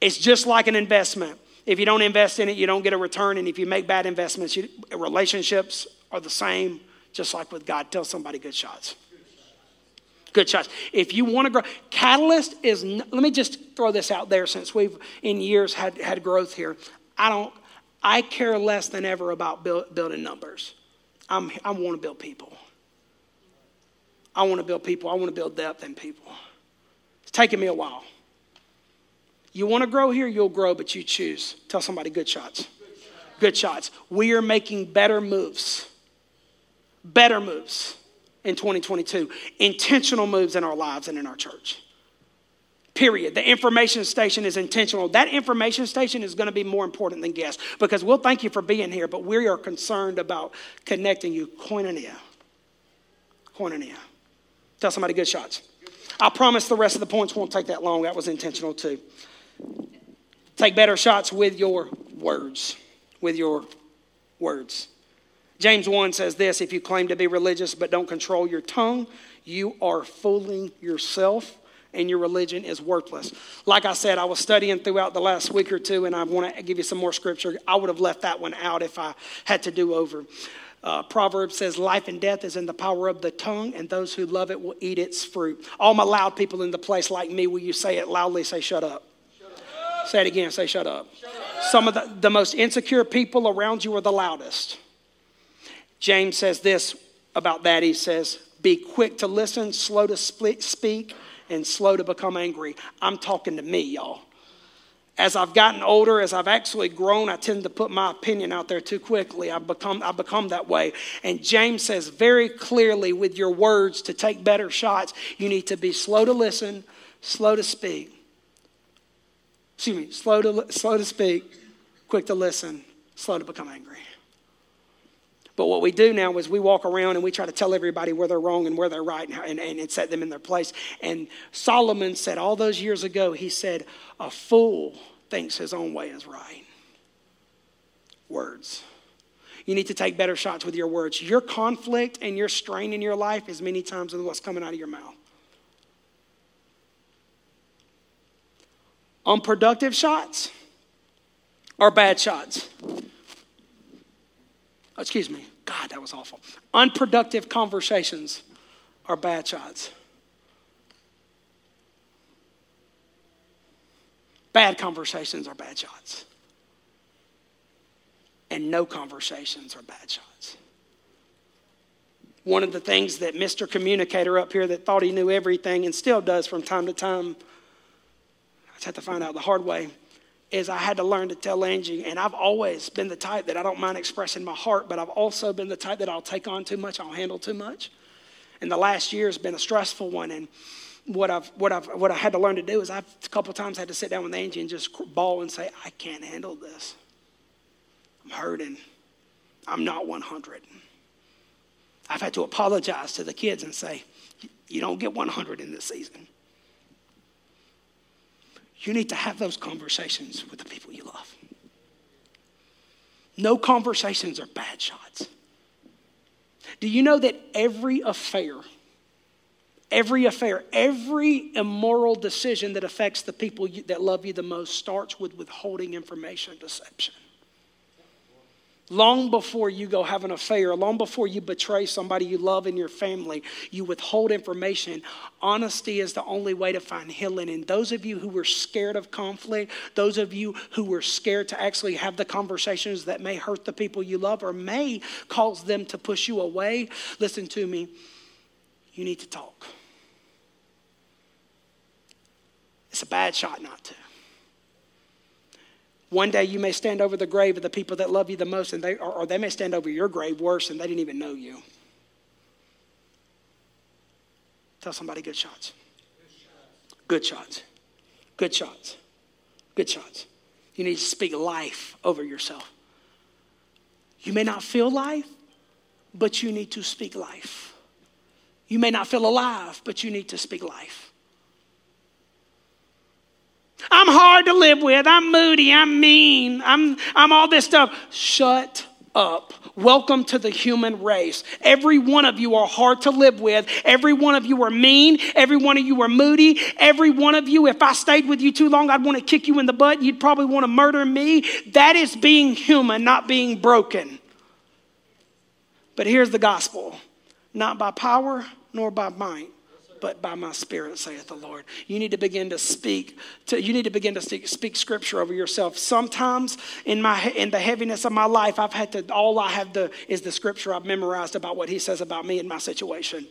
It's just like an investment. If you don't invest in it, you don't get a return. And if you make bad investments, you, relationships are the same, just like with God. Tell somebody good shots. Good shots. If you want to grow, Catalyst is, let me just throw this out there since we've in years had, had growth here. I don't, I care less than ever about build, building numbers. I'm, I want to build people. I want to build people. I want to build depth in people. It's taken me a while. You want to grow here, you'll grow, but you choose. Tell somebody good shots. Good shots. We are making better moves. Better moves in 2022. Intentional moves in our lives and in our church. Period. The information station is intentional. That information station is going to be more important than guests because we'll thank you for being here, but we are concerned about connecting you. Koinonia. Koinonia. Tell somebody good shots. I promise the rest of the points won't take that long. That was intentional too. Take better shots with your words. With your words. James 1 says this if you claim to be religious but don't control your tongue, you are fooling yourself and your religion is worthless. Like I said, I was studying throughout the last week or two, and I want to give you some more scripture. I would have left that one out if I had to do over. Uh, Proverbs says, Life and death is in the power of the tongue, and those who love it will eat its fruit. All my loud people in the place like me, will you say it loudly? Say, Shut up. Say it again. Say, shut up. shut up. Some of the, the most insecure people around you are the loudest. James says this about that. He says, Be quick to listen, slow to speak, and slow to become angry. I'm talking to me, y'all. As I've gotten older, as I've actually grown, I tend to put my opinion out there too quickly. I've become, I've become that way. And James says very clearly with your words to take better shots, you need to be slow to listen, slow to speak. Excuse me, slow to, slow to speak, quick to listen, slow to become angry. But what we do now is we walk around and we try to tell everybody where they're wrong and where they're right and, and, and set them in their place. And Solomon said all those years ago, he said, A fool thinks his own way is right. Words. You need to take better shots with your words. Your conflict and your strain in your life is many times what's coming out of your mouth. Unproductive shots are bad shots. Excuse me. God, that was awful. Unproductive conversations are bad shots. Bad conversations are bad shots. And no conversations are bad shots. One of the things that Mr. Communicator up here that thought he knew everything and still does from time to time, I just had to find out the hard way is I had to learn to tell Angie, and I've always been the type that I don't mind expressing my heart, but I've also been the type that I'll take on too much, I'll handle too much. And the last year has been a stressful one, and what I've what I've what I had to learn to do is I've a couple times had to sit down with Angie and just bawl and say, I can't handle this. I'm hurting. I'm not 100. I've had to apologize to the kids and say, you don't get 100 in this season. You need to have those conversations with the people you love. No conversations are bad shots. Do you know that every affair, every affair, every immoral decision that affects the people you, that love you the most starts with withholding information deception? Long before you go have an affair, long before you betray somebody you love in your family, you withhold information. Honesty is the only way to find healing. And those of you who were scared of conflict, those of you who were scared to actually have the conversations that may hurt the people you love or may cause them to push you away, listen to me. You need to talk. It's a bad shot not to. One day you may stand over the grave of the people that love you the most, and they, or, or they may stand over your grave worse and they didn't even know you. Tell somebody good shots. Good shots. Good shots. Good shots. You need to speak life over yourself. You may not feel life, but you need to speak life. You may not feel alive, but you need to speak life. I'm hard to live with. I'm moody. I'm mean. I'm, I'm all this stuff. Shut up. Welcome to the human race. Every one of you are hard to live with. Every one of you are mean. Every one of you are moody. Every one of you, if I stayed with you too long, I'd want to kick you in the butt. You'd probably want to murder me. That is being human, not being broken. But here's the gospel not by power nor by might, but by my spirit, saith the Lord. You need to begin to speak to, you need to begin to speak, speak scripture over yourself. Sometimes in my in the heaviness of my life, I've had to all I have to is the scripture I've memorized about what he says about me and my situation.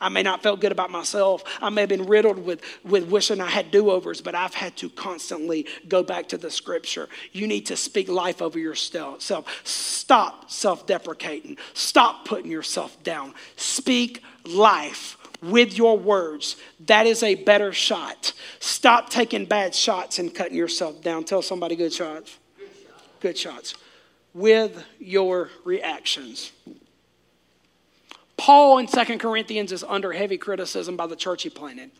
I may not feel good about myself. I may have been riddled with, with wishing I had do overs, but I've had to constantly go back to the scripture. You need to speak life over yourself. Stop self deprecating. Stop putting yourself down. Speak life with your words. That is a better shot. Stop taking bad shots and cutting yourself down. Tell somebody good shots. Good shots. With your reactions. Paul in Second Corinthians is under heavy criticism by the church he planted.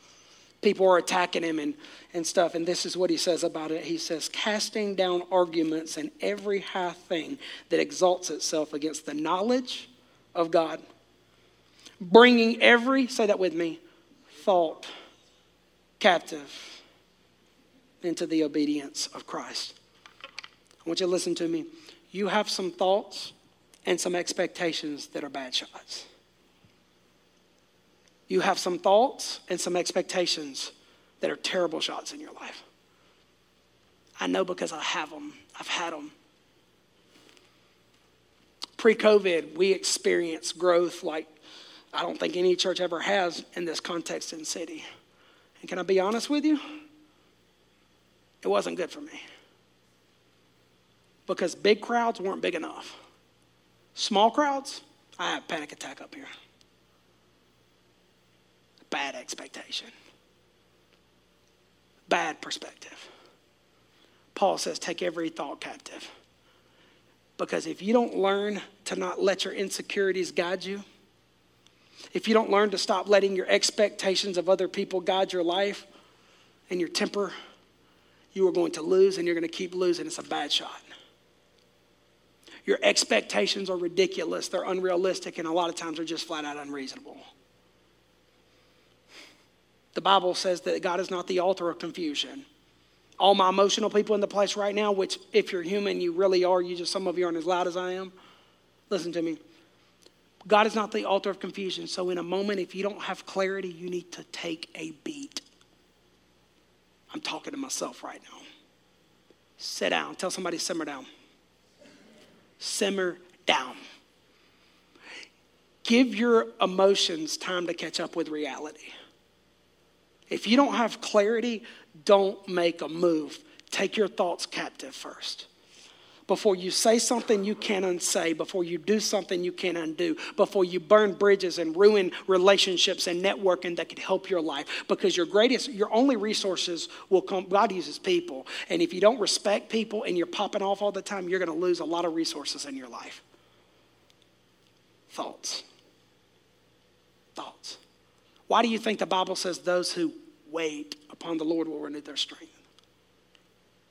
People are attacking him and, and stuff. And this is what he says about it. He says, casting down arguments and every high thing that exalts itself against the knowledge of God bringing every, say that with me, thought captive into the obedience of Christ. I want you to listen to me. You have some thoughts and some expectations that are bad shots. You have some thoughts and some expectations that are terrible shots in your life. I know because I have them, I've had them. Pre COVID, we experienced growth like I don't think any church ever has in this context in city. And can I be honest with you? It wasn't good for me. Because big crowds weren't big enough. Small crowds, I have a panic attack up here. Bad expectation. Bad perspective. Paul says, take every thought captive. Because if you don't learn to not let your insecurities guide you, if you don't learn to stop letting your expectations of other people guide your life and your temper, you are going to lose and you're going to keep losing. It's a bad shot. Your expectations are ridiculous, they're unrealistic, and a lot of times they're just flat out unreasonable. The Bible says that God is not the author of confusion. All my emotional people in the place right now, which if you're human, you really are, you just some of you aren't as loud as I am. Listen to me. God is not the altar of confusion. So, in a moment, if you don't have clarity, you need to take a beat. I'm talking to myself right now. Sit down. Tell somebody, simmer down. Simmer down. Give your emotions time to catch up with reality. If you don't have clarity, don't make a move. Take your thoughts captive first. Before you say something you can't unsay, before you do something you can't undo, before you burn bridges and ruin relationships and networking that could help your life. Because your greatest, your only resources will come, God uses people. And if you don't respect people and you're popping off all the time, you're going to lose a lot of resources in your life. Thoughts. Thoughts. Why do you think the Bible says those who wait upon the Lord will renew their strength?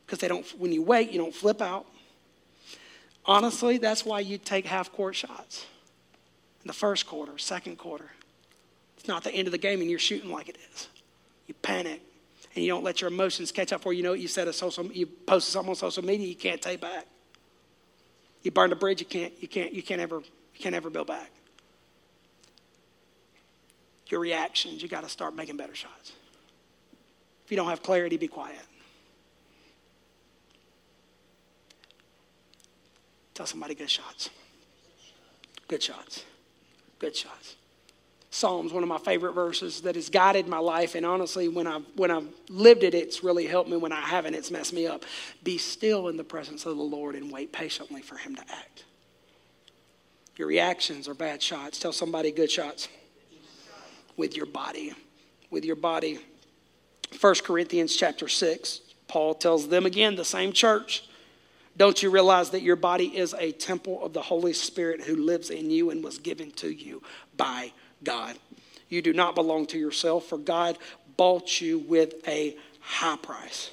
Because they don't, when you wait, you don't flip out. Honestly, that's why you take half court shots in the first quarter, second quarter. It's not the end of the game and you're shooting like it is. You panic and you don't let your emotions catch up. Or you know what you said a social, you posted something on social media, you can't take back. You burned a bridge, you can't, you can't, you can't ever, you can't ever build back. Your reactions, you got to start making better shots. If you don't have clarity, be quiet. Tell somebody good shots. Good shots. Good shots. Psalms, one of my favorite verses that has guided my life. And honestly, when I've, when I've lived it, it's really helped me. When I haven't, it's messed me up. Be still in the presence of the Lord and wait patiently for Him to act. Your reactions are bad shots. Tell somebody good shots with your body. With your body. 1 Corinthians chapter 6, Paul tells them again, the same church, don't you realize that your body is a temple of the Holy Spirit who lives in you and was given to you by God? You do not belong to yourself, for God bought you with a high price.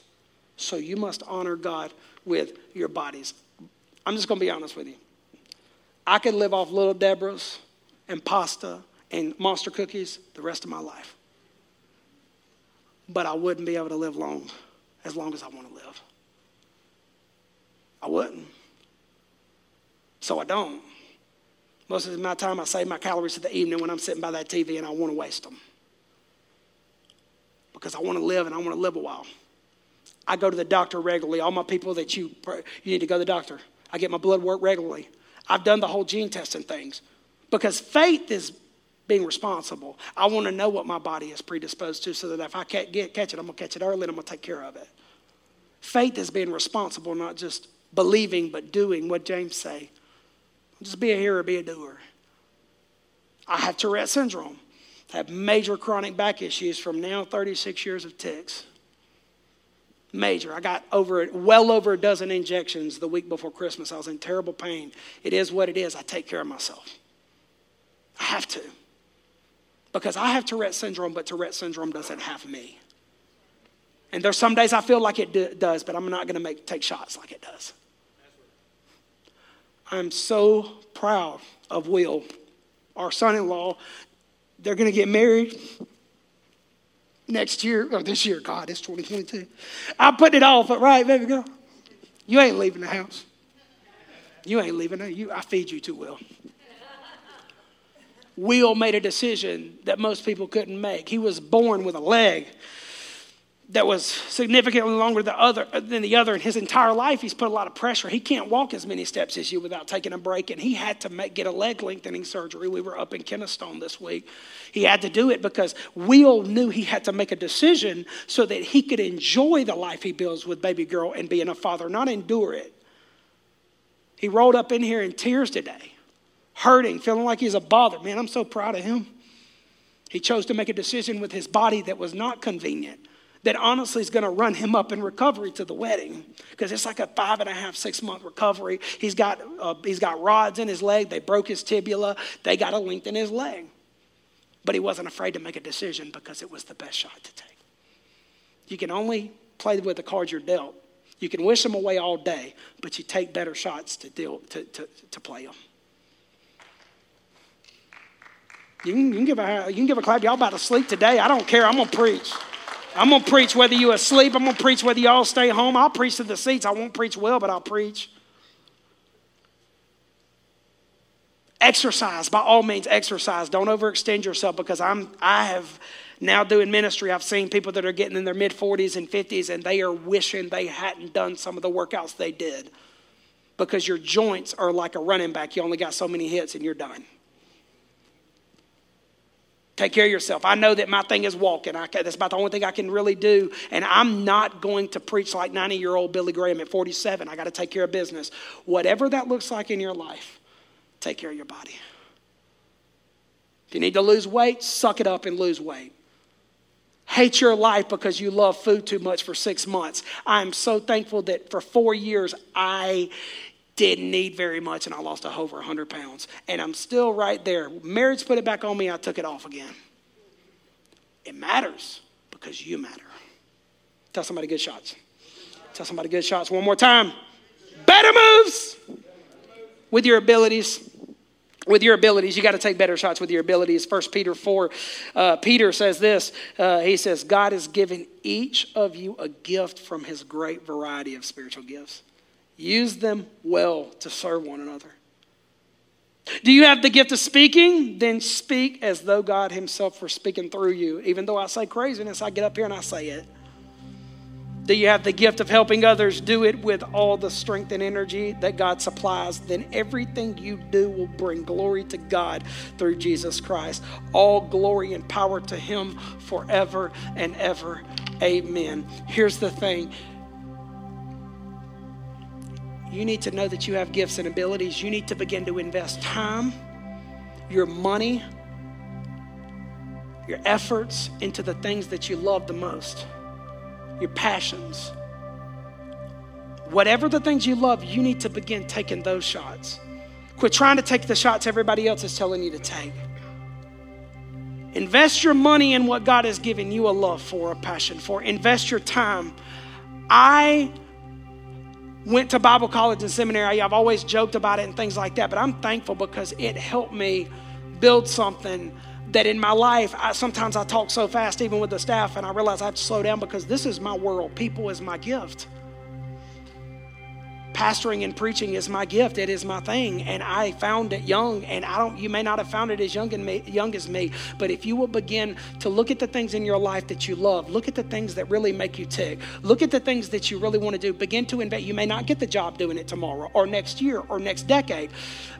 So you must honor God with your bodies. I'm just going to be honest with you. I could live off little Deborah's and pasta and monster cookies the rest of my life. But I wouldn't be able to live long as long as I want to live. I wouldn't. So I don't. Most of my time, I save my calories at the evening when I'm sitting by that TV and I want to waste them. Because I want to live and I want to live a while. I go to the doctor regularly. All my people that you, you need to go to the doctor. I get my blood work regularly. I've done the whole gene testing things. Because faith is being responsible. I want to know what my body is predisposed to so that if I can't get, catch it, I'm going to catch it early and I'm going to take care of it. Faith is being responsible, not just believing but doing. What James say? Just be a hearer, be a doer. I have Tourette syndrome. I have major chronic back issues from now 36 years of tics. Major. I got over well over a dozen injections the week before Christmas. I was in terrible pain. It is what it is. I take care of myself. I have to. Because I have Tourette syndrome, but Tourette syndrome doesn't have me. And there's some days I feel like it do, does, but I'm not going to make take shots like it does. I'm so proud of Will, our son in law. They're going to get married next year, or this year. God, it's 2022. I put it off, but right, baby girl. You ain't leaving the house. You ain't leaving it. You, I feed you too well. Will made a decision that most people couldn't make. He was born with a leg that was significantly longer than, other, than the other in his entire life. He's put a lot of pressure. He can't walk as many steps as you without taking a break, and he had to make, get a leg lengthening surgery. We were up in Kennestone this week. He had to do it because Will knew he had to make a decision so that he could enjoy the life he builds with baby girl and being a father, not endure it. He rolled up in here in tears today, hurting, feeling like he's a bother. Man, I'm so proud of him. He chose to make a decision with his body that was not convenient that honestly is going to run him up in recovery to the wedding because it's like a five and a half, six month recovery. He's got, uh, he's got rods in his leg. They broke his tibia. They got a length in his leg. But he wasn't afraid to make a decision because it was the best shot to take. You can only play with the cards you're dealt. You can wish them away all day, but you take better shots to, deal, to, to, to play them. You can, you, can give a, you can give a clap. Y'all about to sleep today. I don't care. I'm going to preach. I'm going to preach whether you are asleep. I'm going to preach whether y'all stay home. I'll preach to the seats. I won't preach well, but I'll preach. Exercise, by all means, exercise. Don't overextend yourself because I'm, I have now doing ministry. I've seen people that are getting in their mid 40s and 50s and they are wishing they hadn't done some of the workouts they did because your joints are like a running back. You only got so many hits and you're done. Take care of yourself. I know that my thing is walking. I, that's about the only thing I can really do. And I'm not going to preach like 90 year old Billy Graham at 47. I got to take care of business. Whatever that looks like in your life, take care of your body. If you need to lose weight, suck it up and lose weight. Hate your life because you love food too much for six months. I'm so thankful that for four years I didn't need very much, and I lost a over 100 pounds. And I'm still right there. Marriage put it back on me, I took it off again. It matters because you matter. Tell somebody good shots. Tell somebody good shots one more time. Better moves with your abilities. With your abilities, you got to take better shots with your abilities. First Peter 4, uh, Peter says this. Uh, he says, God has given each of you a gift from his great variety of spiritual gifts. Use them well to serve one another. Do you have the gift of speaking? Then speak as though God Himself were speaking through you. Even though I say craziness, I get up here and I say it. Do you have the gift of helping others? Do it with all the strength and energy that God supplies. Then everything you do will bring glory to God through Jesus Christ. All glory and power to Him forever and ever. Amen. Here's the thing you need to know that you have gifts and abilities. You need to begin to invest time, your money, your efforts into the things that you love the most, your passions. Whatever the things you love, you need to begin taking those shots. Quit trying to take the shots everybody else is telling you to take. Invest your money in what God has given you a love for, a passion for. Invest your time. I went to Bible college and seminary. I've always joked about it and things like that, but I'm thankful because it helped me build something that in my life, I, sometimes I talk so fast, even with the staff, and I realize I have to slow down because this is my world. People is my gift pastoring and preaching is my gift. It is my thing. And I found it young. And I don't, you may not have found it as young, me, young as me, but if you will begin to look at the things in your life that you love, look at the things that really make you tick, look at the things that you really want to do, begin to invest. You may not get the job doing it tomorrow or next year or next decade,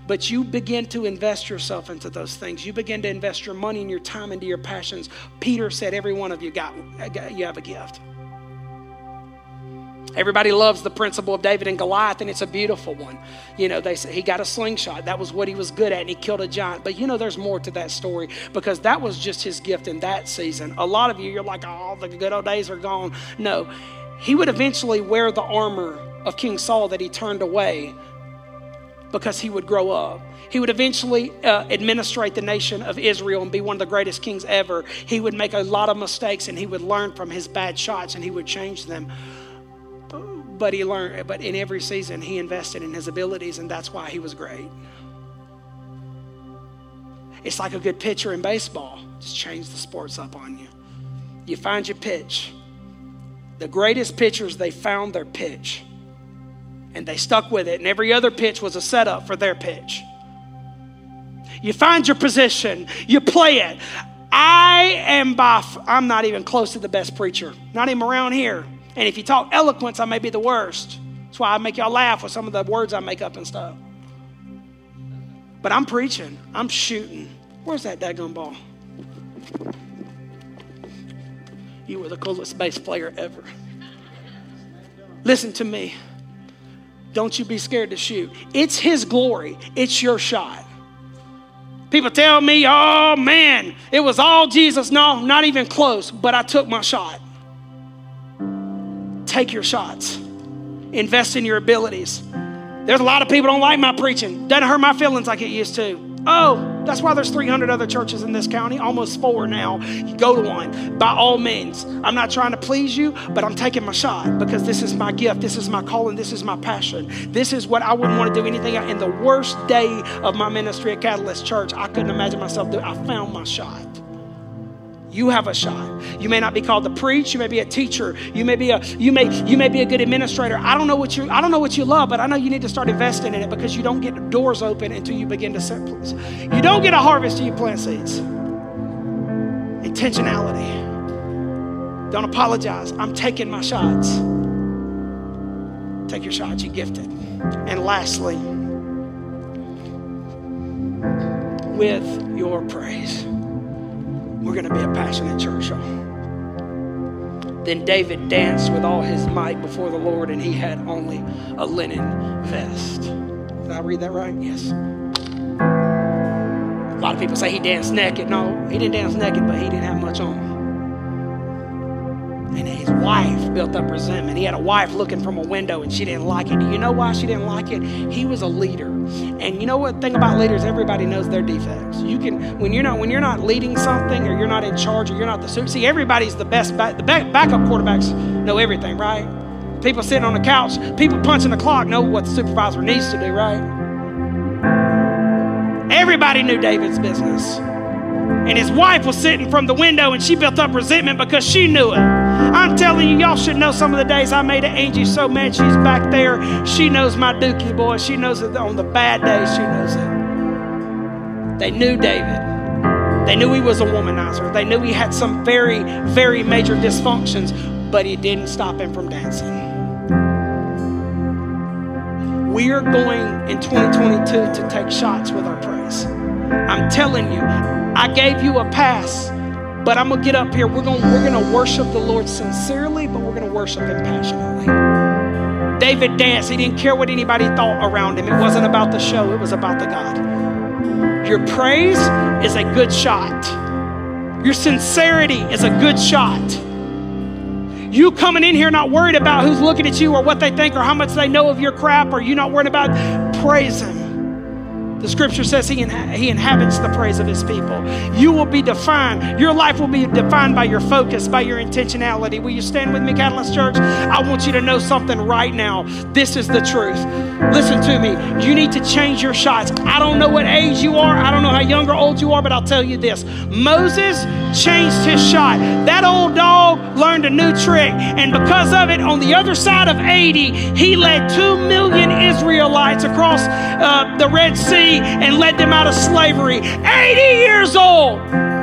but you begin to invest yourself into those things. You begin to invest your money and your time into your passions. Peter said, every one of you got, you have a gift. Everybody loves the principle of David and Goliath, and it's a beautiful one. You know, they say he got a slingshot. That was what he was good at, and he killed a giant. But you know, there's more to that story because that was just his gift in that season. A lot of you, you're like, oh, the good old days are gone. No, he would eventually wear the armor of King Saul that he turned away because he would grow up. He would eventually uh, administrate the nation of Israel and be one of the greatest kings ever. He would make a lot of mistakes and he would learn from his bad shots and he would change them but he learned but in every season he invested in his abilities and that's why he was great. It's like a good pitcher in baseball just change the sports up on you. You find your pitch. The greatest pitchers they found their pitch and they stuck with it and every other pitch was a setup for their pitch. You find your position. You play it. I am by, I'm not even close to the best preacher, not even around here. And if you talk eloquence, I may be the worst. That's why I make y'all laugh with some of the words I make up and stuff. But I'm preaching, I'm shooting. Where's that daggone ball? You were the coolest bass player ever. Listen to me. Don't you be scared to shoot. It's His glory, it's your shot. People tell me, oh man, it was all Jesus. No, not even close, but I took my shot. Take your shots, invest in your abilities. There's a lot of people don't like my preaching. Doesn't hurt my feelings like it used to. Oh, that's why there's 300 other churches in this county, almost four now. You go to one by all means. I'm not trying to please you, but I'm taking my shot because this is my gift, this is my calling, this is my passion. This is what I wouldn't want to do anything. In the worst day of my ministry at Catalyst Church, I couldn't imagine myself doing. I found my shot. You have a shot. You may not be called to preach. You may be a teacher. You may be a you may you may be a good administrator. I don't know what you I don't know what you love, but I know you need to start investing in it because you don't get doors open until you begin to set. Please. You don't get a harvest till you plant seeds. Intentionality. Don't apologize. I'm taking my shots. Take your shots. You gifted. And lastly, with your praise we're going to be a passionate church, y'all. Then David danced with all his might before the Lord, and he had only a linen vest. Did I read that right? Yes. A lot of people say he danced naked. No, he didn't dance naked, but he didn't have much on. And his wife built up resentment. He had a wife looking from a window and she didn't like it. Do you know why she didn't like it? He was a leader. And you know what thing about leaders, everybody knows their defects. You can when you're not when you're not leading something or you're not in charge or you're not the super see everybody's the best back, the back, backup quarterbacks know everything, right? People sitting on the couch, people punching the clock know what the supervisor needs to do, right? Everybody knew David's business. And his wife was sitting from the window and she built up resentment because she knew it. I'm telling you, y'all should know some of the days I made Angie so mad she's back there. She knows my dookie boy. She knows it on the bad days, she knows it. They knew David. They knew he was a womanizer. They knew he had some very, very major dysfunctions, but he didn't stop him from dancing. We are going in 2022 to take shots with our praise. I'm telling you, I gave you a pass, but I'm gonna get up here. We're gonna we're gonna worship the Lord sincerely, but we're gonna worship Him passionately. David danced. He didn't care what anybody thought around him. It wasn't about the show. It was about the God. Your praise is a good shot. Your sincerity is a good shot. You coming in here not worried about who's looking at you or what they think or how much they know of your crap, or you not worried about praise Him. The scripture says he, inha- he inhabits the praise of his people. You will be defined, your life will be defined by your focus, by your intentionality. Will you stand with me, Catalyst Church? I want you to know something right now. This is the truth. Listen to me. You need to change your shots. I don't know what age you are, I don't know how young or old you are, but I'll tell you this Moses changed his shot. That old dog learned a new trick, and because of it, on the other side of 80, he led 2 million Israelites across uh, the Red Sea and led them out of slavery. 80 years old.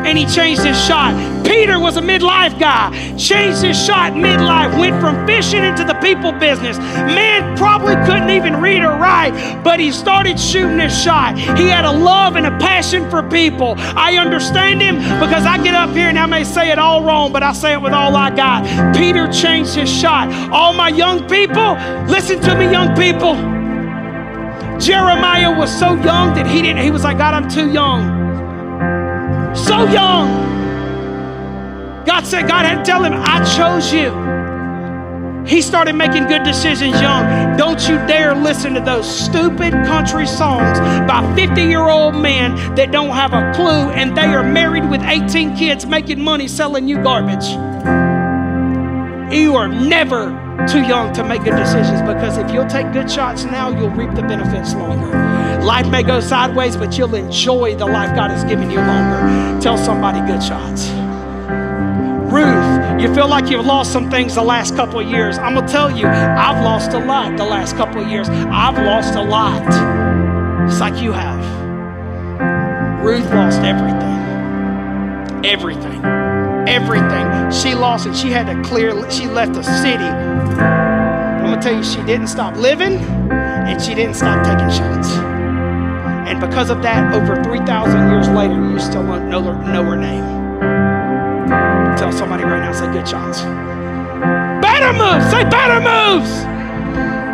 And he changed his shot. Peter was a midlife guy, changed his shot midlife, went from fishing into the people business. Man probably couldn't even read or write, but he started shooting his shot. He had a love and a passion for people. I understand him because I get up here and I may say it all wrong, but I say it with all I got. Peter changed his shot. All my young people, listen to me, young people. Jeremiah was so young that he didn't, he was like, God, I'm too young. So young. God said, God had to tell him, I chose you. He started making good decisions young. Don't you dare listen to those stupid country songs by 50 year old men that don't have a clue and they are married with 18 kids making money selling you garbage. You are never too young to make good decisions because if you'll take good shots now, you'll reap the benefits longer. Life may go sideways, but you'll enjoy the life God has given you longer. Tell somebody good shots. Ruth, you feel like you've lost some things the last couple of years. I'm going to tell you, I've lost a lot the last couple of years. I've lost a lot. It's like you have. Ruth lost everything. everything. Everything. She lost it. She had to clear, she left the city. I'm to tell you, she didn't stop living and she didn't stop taking shots. And because of that, over 3,000 years later, you still don't know know her name. Tell somebody right now, say good shots. Better moves. Say better moves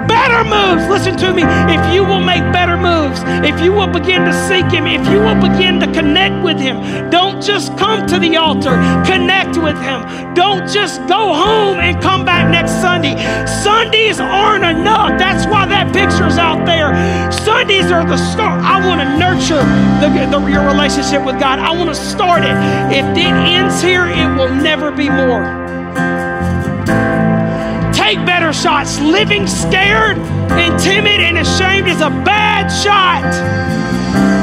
better moves. Listen to me. If you will make better moves, if you will begin to seek Him, if you will begin to connect with Him, don't just come to the altar, connect with Him. Don't just go home and come back next Sunday. Sundays aren't enough. That's why that picture's out there. Sundays are the start. I want to nurture the, the, your relationship with God. I want to start it. If it ends here, it will never be more better shots. Living scared and timid and ashamed is a bad shot.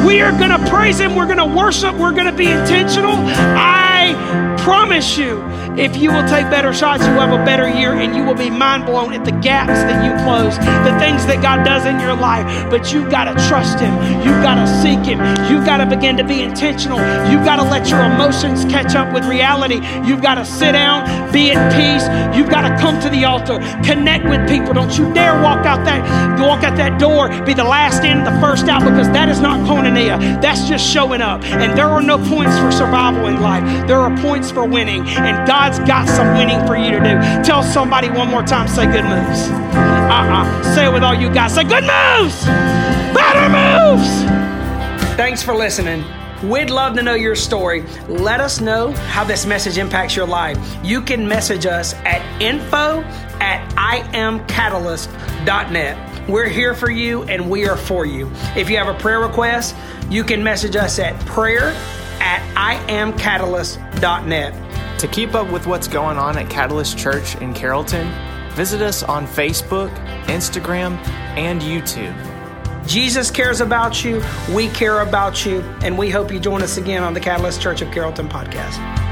We are going to praise Him. We're going to worship. We're going to be intentional. I promise you, if you will take better shots, you have a better year and you will be mind blown at the gaps that you close, the things that God does in your life. But you've got to trust Him. You've got to seek Him. You've got to begin to be intentional. You've got to let your emotions catch up with reality. You've got to sit down, be at peace. You've got to come to the altar, connect with people. Don't you dare walk out that walk out that door, be the last in, the first out, because that is not koinonia. That's just showing up. And there are no points for survival in life. There are points for winning. And God God's got some winning for you to do. Tell somebody one more time, say good moves. Uh-uh. Say it with all you guys. Say good moves. Better moves. Thanks for listening. We'd love to know your story. Let us know how this message impacts your life. You can message us at info at iamcatalyst.net. We're here for you and we are for you. If you have a prayer request, you can message us at prayer at iamcatalyst.net. To keep up with what's going on at Catalyst Church in Carrollton, visit us on Facebook, Instagram, and YouTube. Jesus cares about you, we care about you, and we hope you join us again on the Catalyst Church of Carrollton podcast.